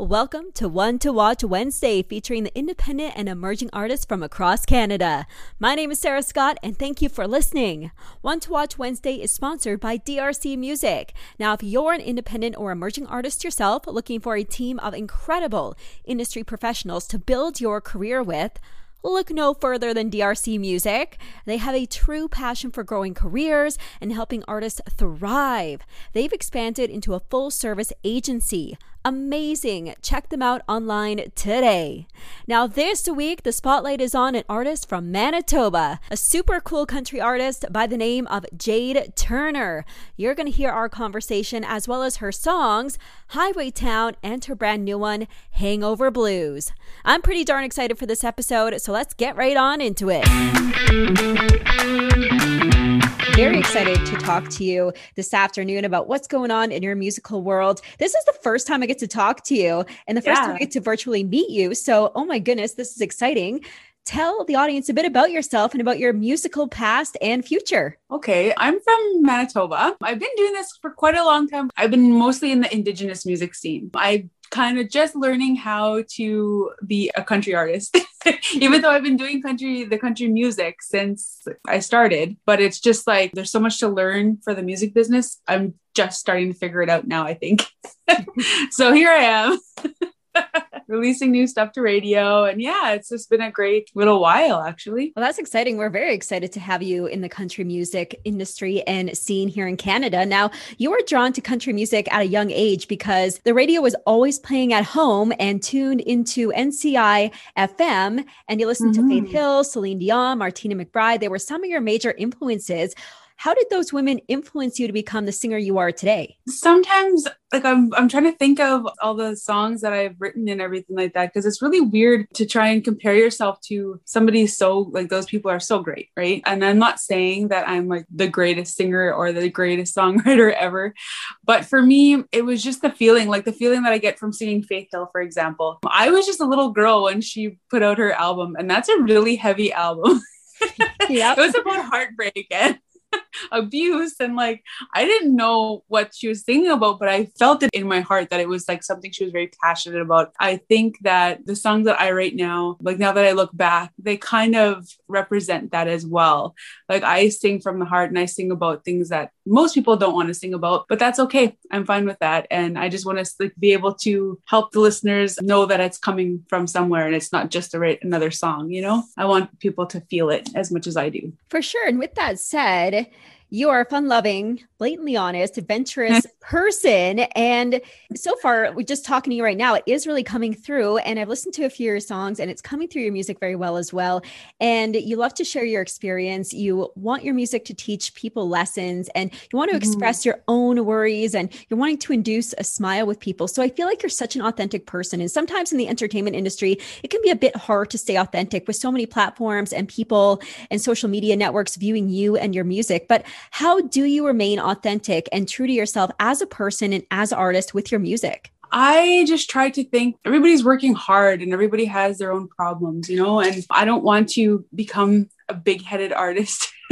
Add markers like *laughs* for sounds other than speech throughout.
Welcome to One to Watch Wednesday, featuring the independent and emerging artists from across Canada. My name is Sarah Scott, and thank you for listening. One to Watch Wednesday is sponsored by DRC Music. Now, if you're an independent or emerging artist yourself looking for a team of incredible industry professionals to build your career with, Look no further than DRC Music. They have a true passion for growing careers and helping artists thrive. They've expanded into a full service agency amazing. Check them out online today. Now, this week, the spotlight is on an artist from Manitoba, a super cool country artist by the name of Jade Turner. You're going to hear our conversation as well as her songs, Highway Town, and her brand new one, Hangover Blues. I'm pretty darn excited for this episode, so let's get right on into it very mm-hmm. excited to talk to you this afternoon about what's going on in your musical world. This is the first time I get to talk to you and the first yeah. time I get to virtually meet you. So, oh my goodness, this is exciting. Tell the audience a bit about yourself and about your musical past and future. Okay, I'm from Manitoba. I've been doing this for quite a long time. I've been mostly in the Indigenous music scene. I kind of just learning how to be a country artist. *laughs* Even though I've been doing country, the country music since I started, but it's just like there's so much to learn for the music business. I'm just starting to figure it out now, I think. *laughs* so here I am. *laughs* *laughs* releasing new stuff to radio. And yeah, it's just been a great little while, actually. Well, that's exciting. We're very excited to have you in the country music industry and scene here in Canada. Now, you were drawn to country music at a young age because the radio was always playing at home and tuned into NCI FM. And you listened mm-hmm. to Faith mm-hmm. Hill, Celine Dion, Martina McBride. They were some of your major influences. How did those women influence you to become the singer you are today? Sometimes like I'm I'm trying to think of all the songs that I've written and everything like that because it's really weird to try and compare yourself to somebody so like those people are so great, right? And I'm not saying that I'm like the greatest singer or the greatest *laughs* songwriter ever, but for me it was just the feeling, like the feeling that I get from singing Faith Hill for example. I was just a little girl when she put out her album and that's a really heavy album. *laughs* *laughs* yeah. it was about heartbreak and abuse and like i didn't know what she was thinking about but i felt it in my heart that it was like something she was very passionate about. I think that the songs that i write now like now that i look back they kind of represent that as well. Like i sing from the heart and i sing about things that most people don't want to sing about but that's okay. I'm fine with that. And i just want to like be able to help the listeners know that it's coming from somewhere and it's not just to write another song you know? I want people to feel it as much as i do. For sure. And with that said you are a fun loving, blatantly honest, adventurous *laughs* person. And so far, we're just talking to you right now. It is really coming through. And I've listened to a few of your songs and it's coming through your music very well as well. And you love to share your experience. You want your music to teach people lessons and you want to mm-hmm. express your own worries and you're wanting to induce a smile with people. So I feel like you're such an authentic person. And sometimes in the entertainment industry, it can be a bit hard to stay authentic with so many platforms and people and social media networks viewing you and your music. But how do you remain authentic and true to yourself as a person and as an artist with your music? I just try to think everybody's working hard and everybody has their own problems, you know, and I don't want to become a big headed artist. *laughs*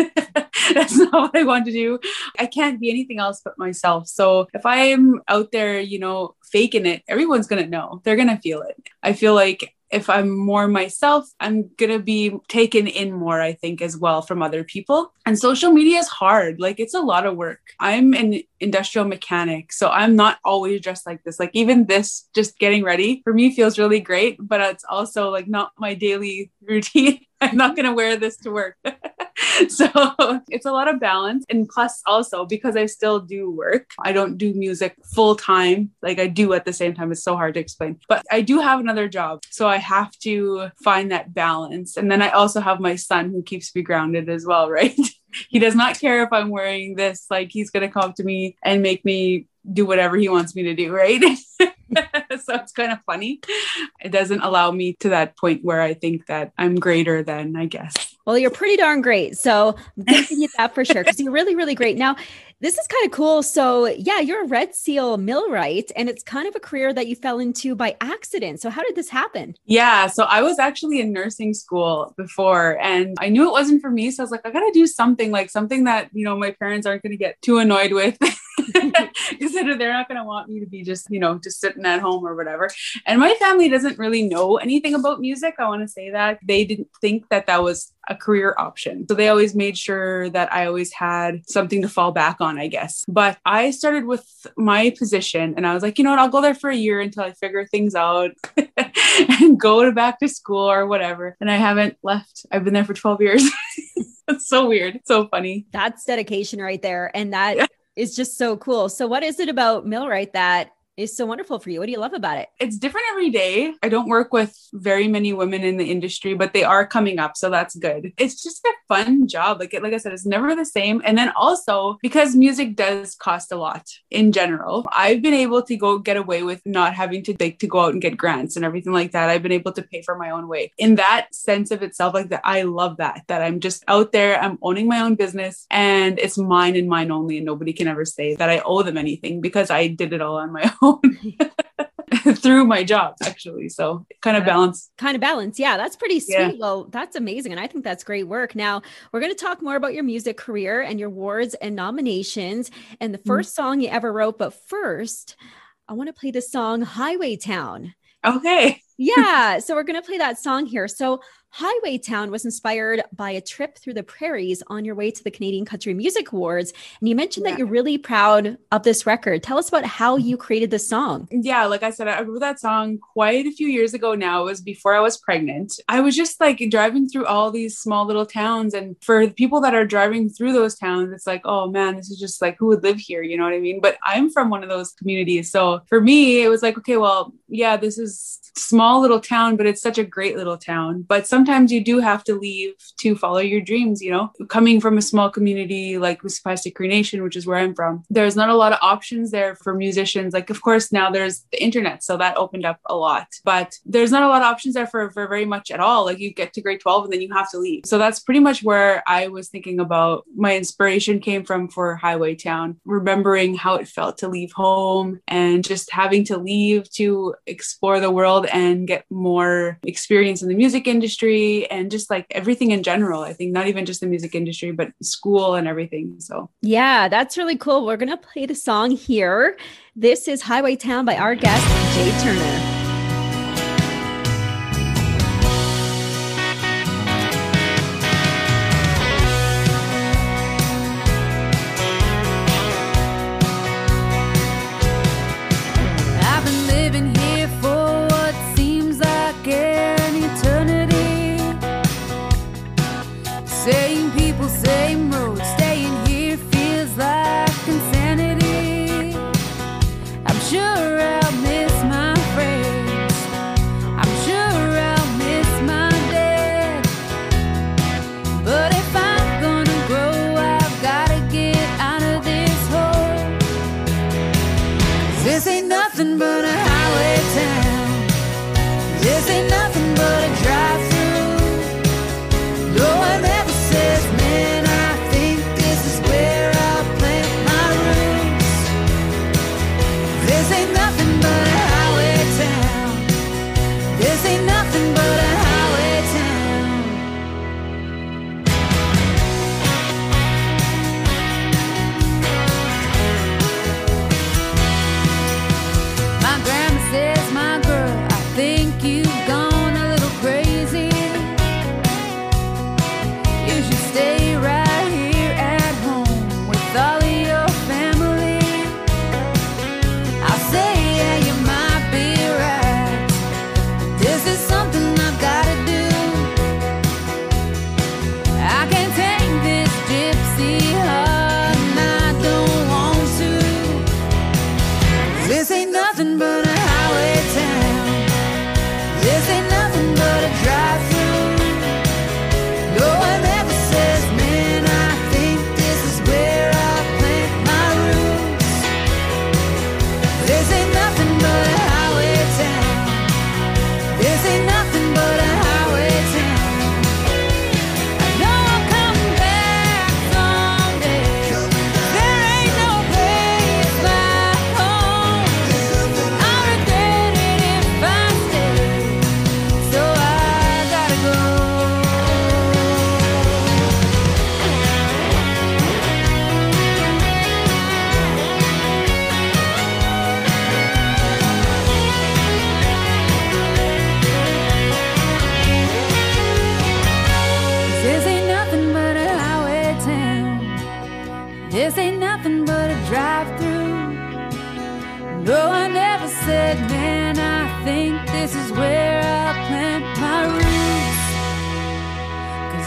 That's not what I want to do. I can't be anything else but myself. So if I'm out there, you know, faking it, everyone's going to know. They're going to feel it. I feel like if I'm more myself, I'm going to be taken in more, I think, as well from other people. And social media is hard. Like, it's a lot of work. I'm an industrial mechanic, so I'm not always dressed like this. Like, even this, just getting ready for me feels really great, but it's also like not my daily *laughs* routine. I'm not going to wear this to work. *laughs* *laughs* so it's a lot of balance. And plus, also because I still do work, I don't do music full time like I do at the same time. It's so hard to explain, but I do have another job. So I have to find that balance. And then I also have my son who keeps me grounded as well, *laughs* right? he does not care if I'm wearing this. Like he's going to come up to me and make me do whatever he wants me to do, right? *laughs* *laughs* so it's kind of funny. It doesn't allow me to that point where I think that I'm greater than, I guess. Well, you're pretty darn great. So I'm going to give you that for sure because you're really, really great. Now, This is kind of cool. So, yeah, you're a Red Seal millwright, and it's kind of a career that you fell into by accident. So, how did this happen? Yeah. So, I was actually in nursing school before, and I knew it wasn't for me. So, I was like, I got to do something like something that, you know, my parents aren't going to get too annoyed with. *laughs* because they're not going to want me to be just you know just sitting at home or whatever and my family doesn't really know anything about music i want to say that they didn't think that that was a career option so they always made sure that i always had something to fall back on i guess. But i started with my position and i was like you know what? I'll go there for a year until i figure things out *laughs* and go to back to school or whatever. And i haven't left. I've been there for 12 years. *laughs* It's so weird. So funny. That's dedication right there. And that yeah. is just so cool. So, what is it about Millwright that is so wonderful for you? What do you love about it? It's different every day. I don't work with very many women in the industry, but they are coming up, so that's good. It's just a fun job. Like like I said, it's never the same. And then also because music does cost a lot in general, I've been able to go get away with not having to like to go out and get grants and everything like that. I've been able to pay for my own way. In that sense of itself, like that, I love that. That I'm just out there. I'm owning my own business, and it's mine and mine only, and nobody can ever say that I owe them anything because I did it all on my *laughs* own. *laughs* through my job actually. So kind of balance. Kind of balance. Yeah that's pretty sweet. Yeah. well that's amazing and i think that's great work. Now we're going to talk more about your music career and your awards and nominations and the 1st mm-hmm. song you ever wrote but first i want to play the song highway town. Okay. Yeah so we're going to play that song here. So Highway Town was inspired by a trip through the prairies on your way to the Canadian Country Music Awards. And you mentioned yeah. that you're really proud of this record. Tell us about how you created the song. Yeah, like I said, I wrote that song quite a few years ago now. It was before I was pregnant. I was just like driving through all these small little towns. And for the people that are driving through those towns, it's like, oh man, this is just like who would live here? You know what I mean? But I'm from one of those communities. So for me, it was like, okay, well, yeah, this is small little town, but it's such a great little town. But some sometimes you do have to leave to follow your dreams, you know? Coming from a small community like Misipawistik Cree Nation, which is where I'm from, there's not a lot of options there for musicians. Like, of course, now there's the internet, so that opened up a lot, but there's not a lot of options there for, for very much at all. Like, you get to grade 12 and then you have to leave. So that's pretty much where I was thinking about my inspiration came from for Highway Town, remembering how it felt to leave home and just having to leave to explore the world and get more experience in the music industry industry and just like everything in general. I think not even just the music industry, but school and everything. So, yeah, that's really cool. We're going to play the song here. This is Highway Town by our guest, Jade Turner.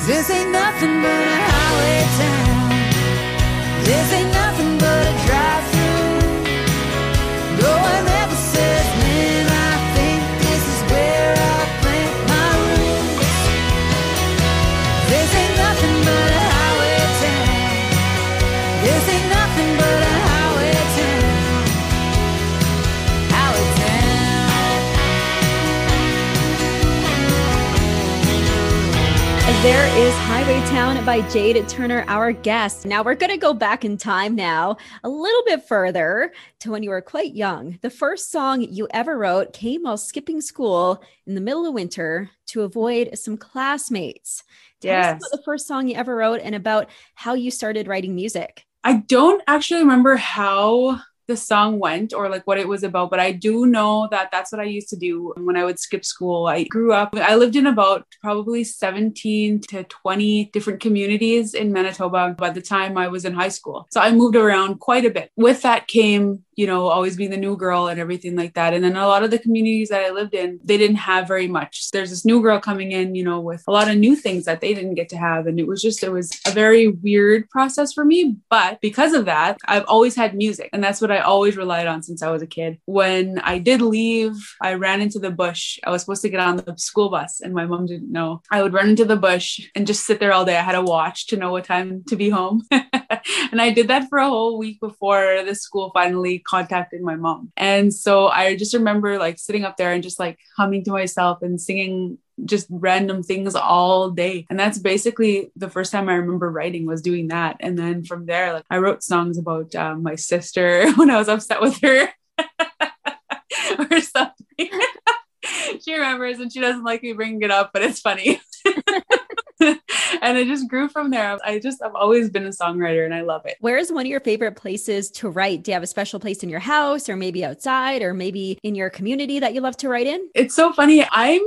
This ain't nothing but a Town by Jade Turner, our guest. Now we're going to go back in time now, a little bit further to when you were quite young. The first song you ever wrote came while skipping school in the middle of winter to avoid some classmates. Tell us Yes. about the first song you ever wrote and about how you started writing music. I don't actually remember how the song went or like what it was about, but I do know that that's what I used to do when I would skip school. I grew up, I lived in about probably 17 to 20 different communities in Manitoba by the time I was in high school. So I moved around quite a bit. With that came, you know, always being the new girl and everything like that. And then a lot of the communities that I lived in, they didn't have very much. There's this new girl coming in, you know, with a lot of new things that they didn't get to have. And it was just, it was a very weird process for me. But because of that, I've always had music. And that's what I always relied on since I was a kid. When I did leave, I ran into the bush. I was supposed to get on the school bus and my mom didn't know. I would run into the bush and just sit there all day. I had a watch to know what time to be home. *laughs* *laughs* and I did that for a whole week before the school finally contacted my mom. And so I just remember like sitting up there and just like humming to myself and singing just random things all day. And that's basically the first time I remember writing was doing that. And then from there, like I wrote songs about um, my sister *laughs* when I was upset with her *laughs* or something. she remembers and she doesn't like me bringing it up, but it's funny. *laughs* and it just grew from there. I just, I've always been a songwriter and I love it. Where is one of your favorite places to write? Do you have a special place in your house or maybe outside or maybe in your community that you love to write in? It's so funny. I'm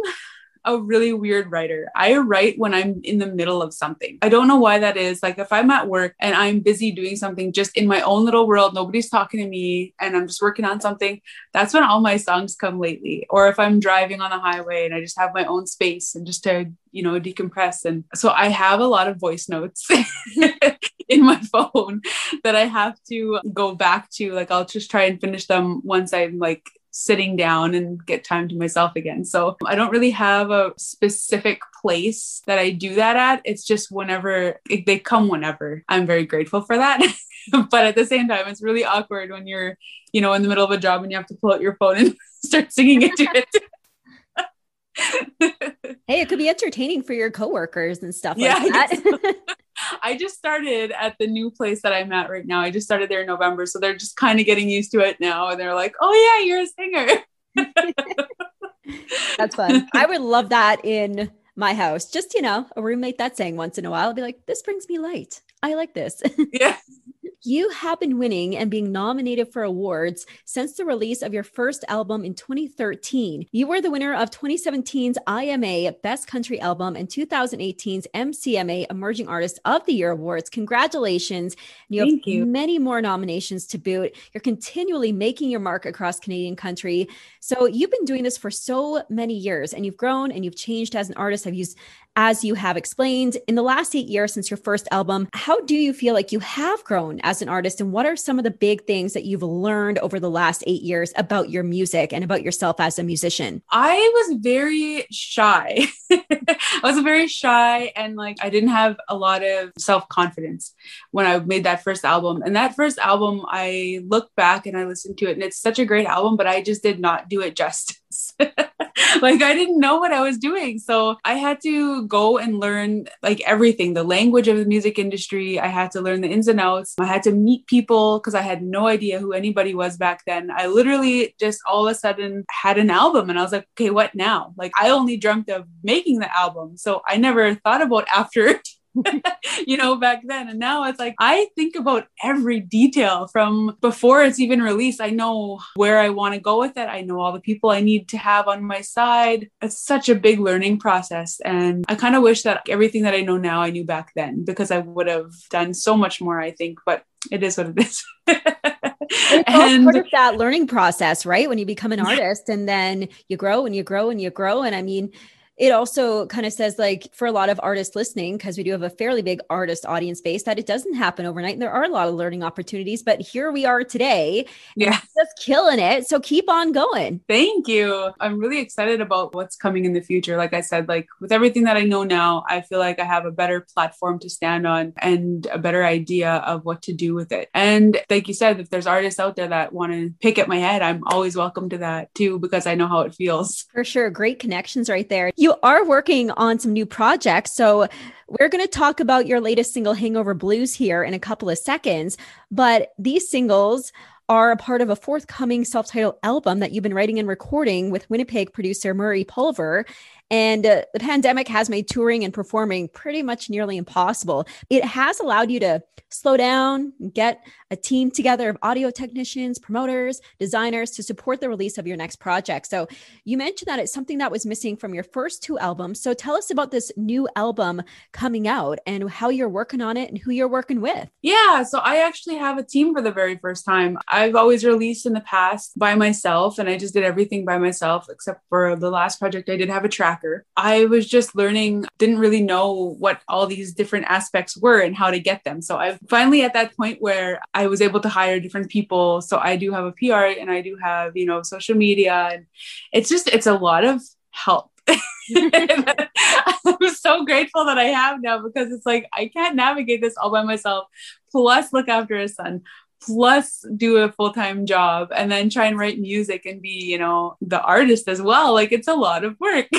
a really weird writer. I write when I'm in the middle of something. I don't know why that is. Like if I'm at work and I'm busy doing something just in my own little world, nobody's talking to me and I'm just working on something, that's when all my songs come lately. Or if I'm driving on the highway and I just have my own space and just to, you know, decompress. And so I have a lot of voice notes *laughs* in my phone that I have to go back to. Like I'll just try and finish them once I'm like sitting down and get time to myself again. So I don't really have a specific place that I do that at. It's just whenever it, they come whenever. I'm very grateful for that. *laughs* but at the same time, it's really awkward when you're, you know, in the middle of a job and you have to pull out your phone and *laughs* start singing into it. *laughs* Hey, it could be entertaining for your coworkers and stuff Yeah, like that. I just started at the new place that I'm at right now. I just started there in November. So they're just kind of getting used to it now. And they're like, oh, yeah, you're a singer. *laughs* That's fun. I would love that in my house. Just, you know, a roommate that sang once in a while. I'd be like, this brings me light. I like this. yeah. You have been winning and being nominated for awards since the release of your first album in 2013. You were the winner of 2017's IMA Best Country Album and 2018's MCMA Emerging Artist of the Year Awards. Congratulations. And you have Thank you. many more nominations to boot. You're continually making your mark across Canadian country. So you've been doing this for so many years and you've grown and you've changed as an artist. I've used as you have explained in the last eight years since your first album, how do you feel like you have grown as an artist? And what are some of the big things that you've learned over the last eight years about your music and about yourself as a musician? I was very shy. *laughs* I was very shy and like I didn't have a lot of self confidence when I made that first album. And that first album, I look back and I listened to it, and it's such a great album, but I just did not do it justice. *laughs* *laughs* like I didn't know what I was doing. So I had to go and learn like everything, the language of the music industry. I had to learn the ins and outs. I had to meet people because I had no idea who anybody was back then. I literally just all of a sudden had an album and I was like, okay, what now? Like I only dreamt of making the album. So I never thought about *laughs* after *laughs* you know, back then. And now it's like I think about every detail from before it's even released. I know where I want to go with it. I know all the people I need to have on my side. It's such a big learning process. And I kind of wish that everything that I know now I knew back then because I would have done so much more, I think. But it is what it is. *laughs* All and part of that learning process, right? When you become an artist and then you grow and you grow and you grow. And I mean, it also kind of says like for a lot of artists listening because we do have a fairly big artist audience base that it doesn't happen overnight and there are a lot of learning opportunities but here we are today yeah. just killing it so keep on going. Thank you. I'm really excited about what's coming in the future. Like i said like with everything that i know now i feel like i have a better platform to stand on and a better idea of what to do with it. And like you said if there's artists out there that want to pick at my head i'm always welcome to that too because i know how it feels. For sure great connections right there you are working on some new projects. So we're going to talk about your latest single, Hangover Blues, here in a couple of seconds. But these singles are a part of a forthcoming self titled album that you've been writing and recording with Winnipeg producer Murray Pulver. And uh, the pandemic has made touring and performing pretty much nearly impossible. It has allowed you to slow down, and get a team together of audio technicians, promoters, designers to support the release of your next project. So you mentioned that it's something that was missing from your first two albums. So tell us about this new album coming out and how you're working on it and who you're working with. Yeah, so I actually have a team for the very first time. I've always released in the past by myself and I just did everything by myself except for the last project I did have a I was just learning, didn't really know what all these different aspects were and how to get them. So I'm finally at that point where I was able to hire different people. So I do have a PR and I do have, you know, social media. And it's just, it's a lot of help. *laughs* I'm so grateful that I have now because it's like I can't navigate this all by myself, plus look after a son, plus do a full-time job and then try and write music and be, you know, the artist as well. Like it's a lot of work. *laughs*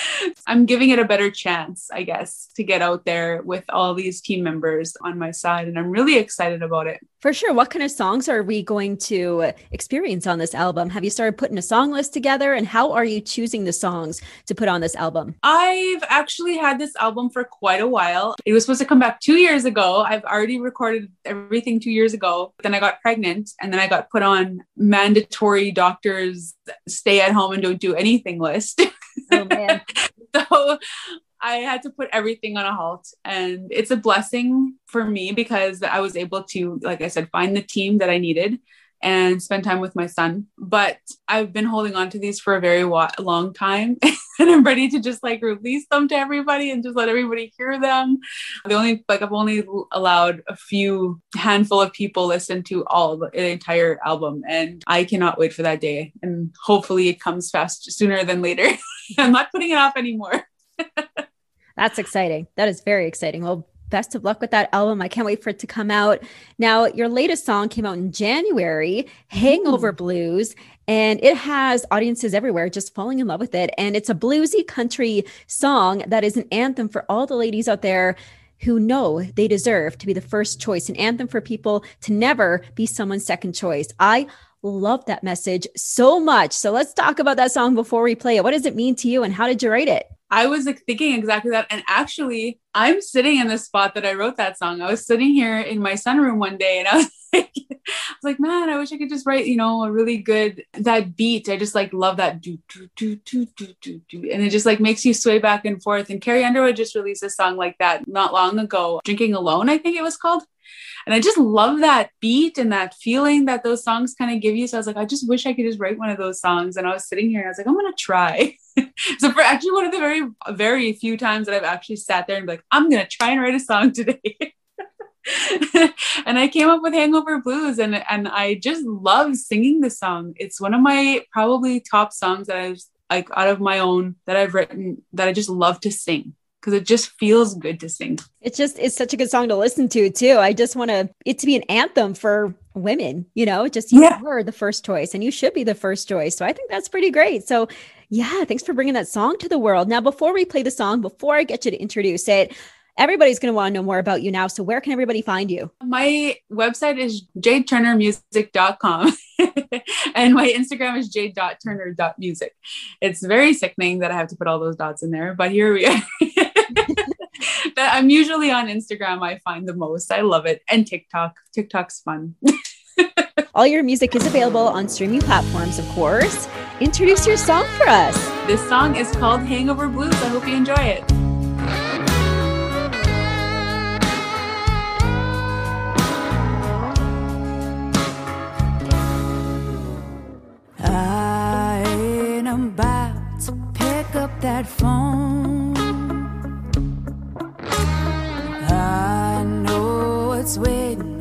*laughs* I'm giving it a better chance, I guess, to get out there with all these team members on my side. And I'm really excited about it. For sure. What kind of songs are we going to experience on this album? Have you started putting a song list together? And how are you choosing the songs to put on this album? I've actually had this album for quite a while. It was supposed to come back two years ago. I've already recorded everything two years ago. Then I got pregnant and then I got put on mandatory doctors stay at home and don't do anything list. *laughs* Oh, man. *laughs* so I had to put everything on a halt. And it's a blessing for me because I was able to, like I said, find the team that I needed and spend time with my son. But I've been holding on to these for a very wa- long time *laughs* and I'm ready to just like release them to everybody and just let everybody hear them. The only, like, I've only allowed a few handful of people listen to all the, the entire album and I cannot wait for that day. And hopefully it comes fast sooner than later. *laughs* I'm not putting it off anymore. *laughs* That's exciting. That is very exciting. Well, best of luck with that album. I can't wait for it to come out. Now, your latest song came out in January, Hangover mm. Blues, and it has audiences everywhere just falling in love with it. And it's a bluesy country song that is an anthem for all the ladies out there who know they deserve to be the first choice, an anthem for people to never be someone's second choice. I love that message so much. So let's talk about that song before we play it. What does it mean to you and how did you write it? I was like, thinking exactly that. And actually, I'm sitting in the spot that I wrote that song. I was sitting here in my sunroom one day and I was *laughs* like, I was like, man, I wish I could just write, you know, a really good that beat. I just like love that do do do do do do do. And it just like makes you sway back and forth. And Carrie Underwood just released a song like that not long ago. Drinking Alone, I think it was called. And I just love that beat and that feeling that those songs kind of give you. So I was like, I just wish I could just write one of those songs. And I was sitting here and I was like, I'm gonna try. *laughs* so for actually one of the very, very few times that I've actually sat there and be like, I'm gonna try and write a song today. *laughs* and I came up with Hangover Blues and and I just love singing the song. It's one of my probably top songs that I've like out of my own that I've written that I just love to sing because it just feels good to sing. It's just it's such a good song to listen to too. I just want to it to be an anthem for women, you know, just you yeah. are the first choice and you should be the first choice. So I think that's pretty great. So yeah, thanks for bringing that song to the world. Now before we play the song, before I get you to introduce it, everybody's going to want to know more about you now. So where can everybody find you? My website is jadeturnermusic.com *laughs* and my Instagram is jade.turner.music. It's very sickening that I have to put all those dots in there, but here we are. *laughs* that I'm usually on Instagram. I find the most. I love it. And TikTok. TikTok's fun. *laughs* All your music is available on streaming platforms, of course. Introduce your song for us. This song is called Hangover Blues. I hope you enjoy it. I ain't about to pick up that phone. I know what's waiting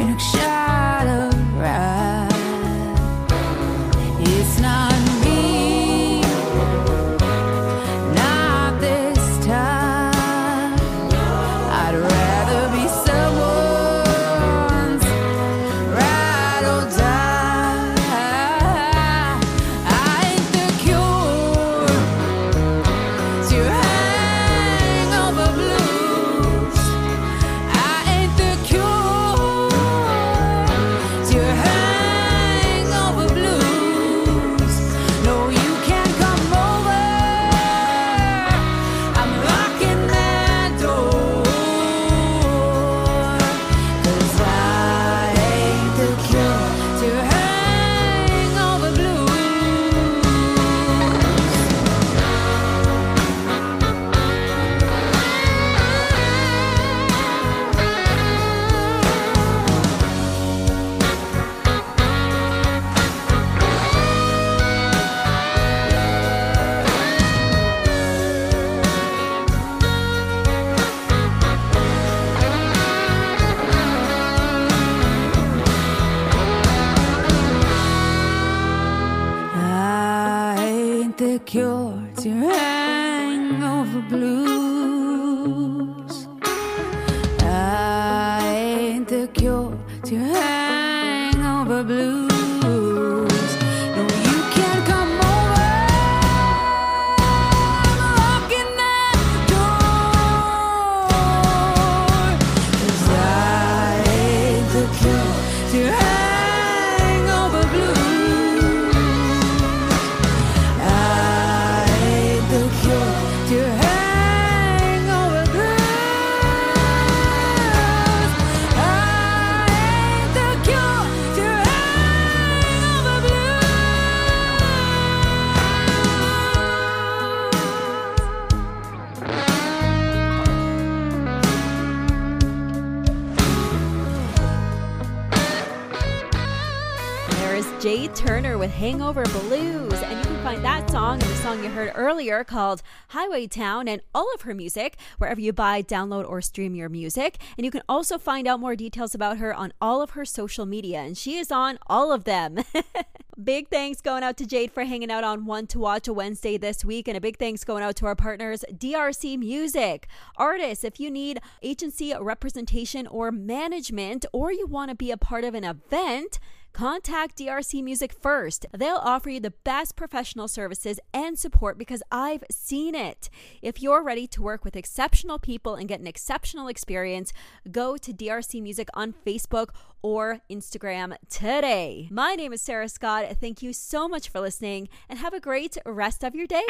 your next earlier called Highway Town and all of her music wherever you buy, download, or stream your music. And you can also find out more details about her on all of her social media, and she is on all of them. *laughs* big thanks going out to Jade for hanging out on One to Watch a Wednesday this week, and a big thanks going out to our partners, DRC Music. Artists, if you need agency representation or management, or you want to be a part of an event, Contact DRC Music first. They'll offer you the best professional services and support because I've seen it. If you're ready to work with exceptional people and get an exceptional experience, go to DRC Music on Facebook or Instagram today. My name is Sarah Scott. Thank you so much for listening and have a great rest of your day.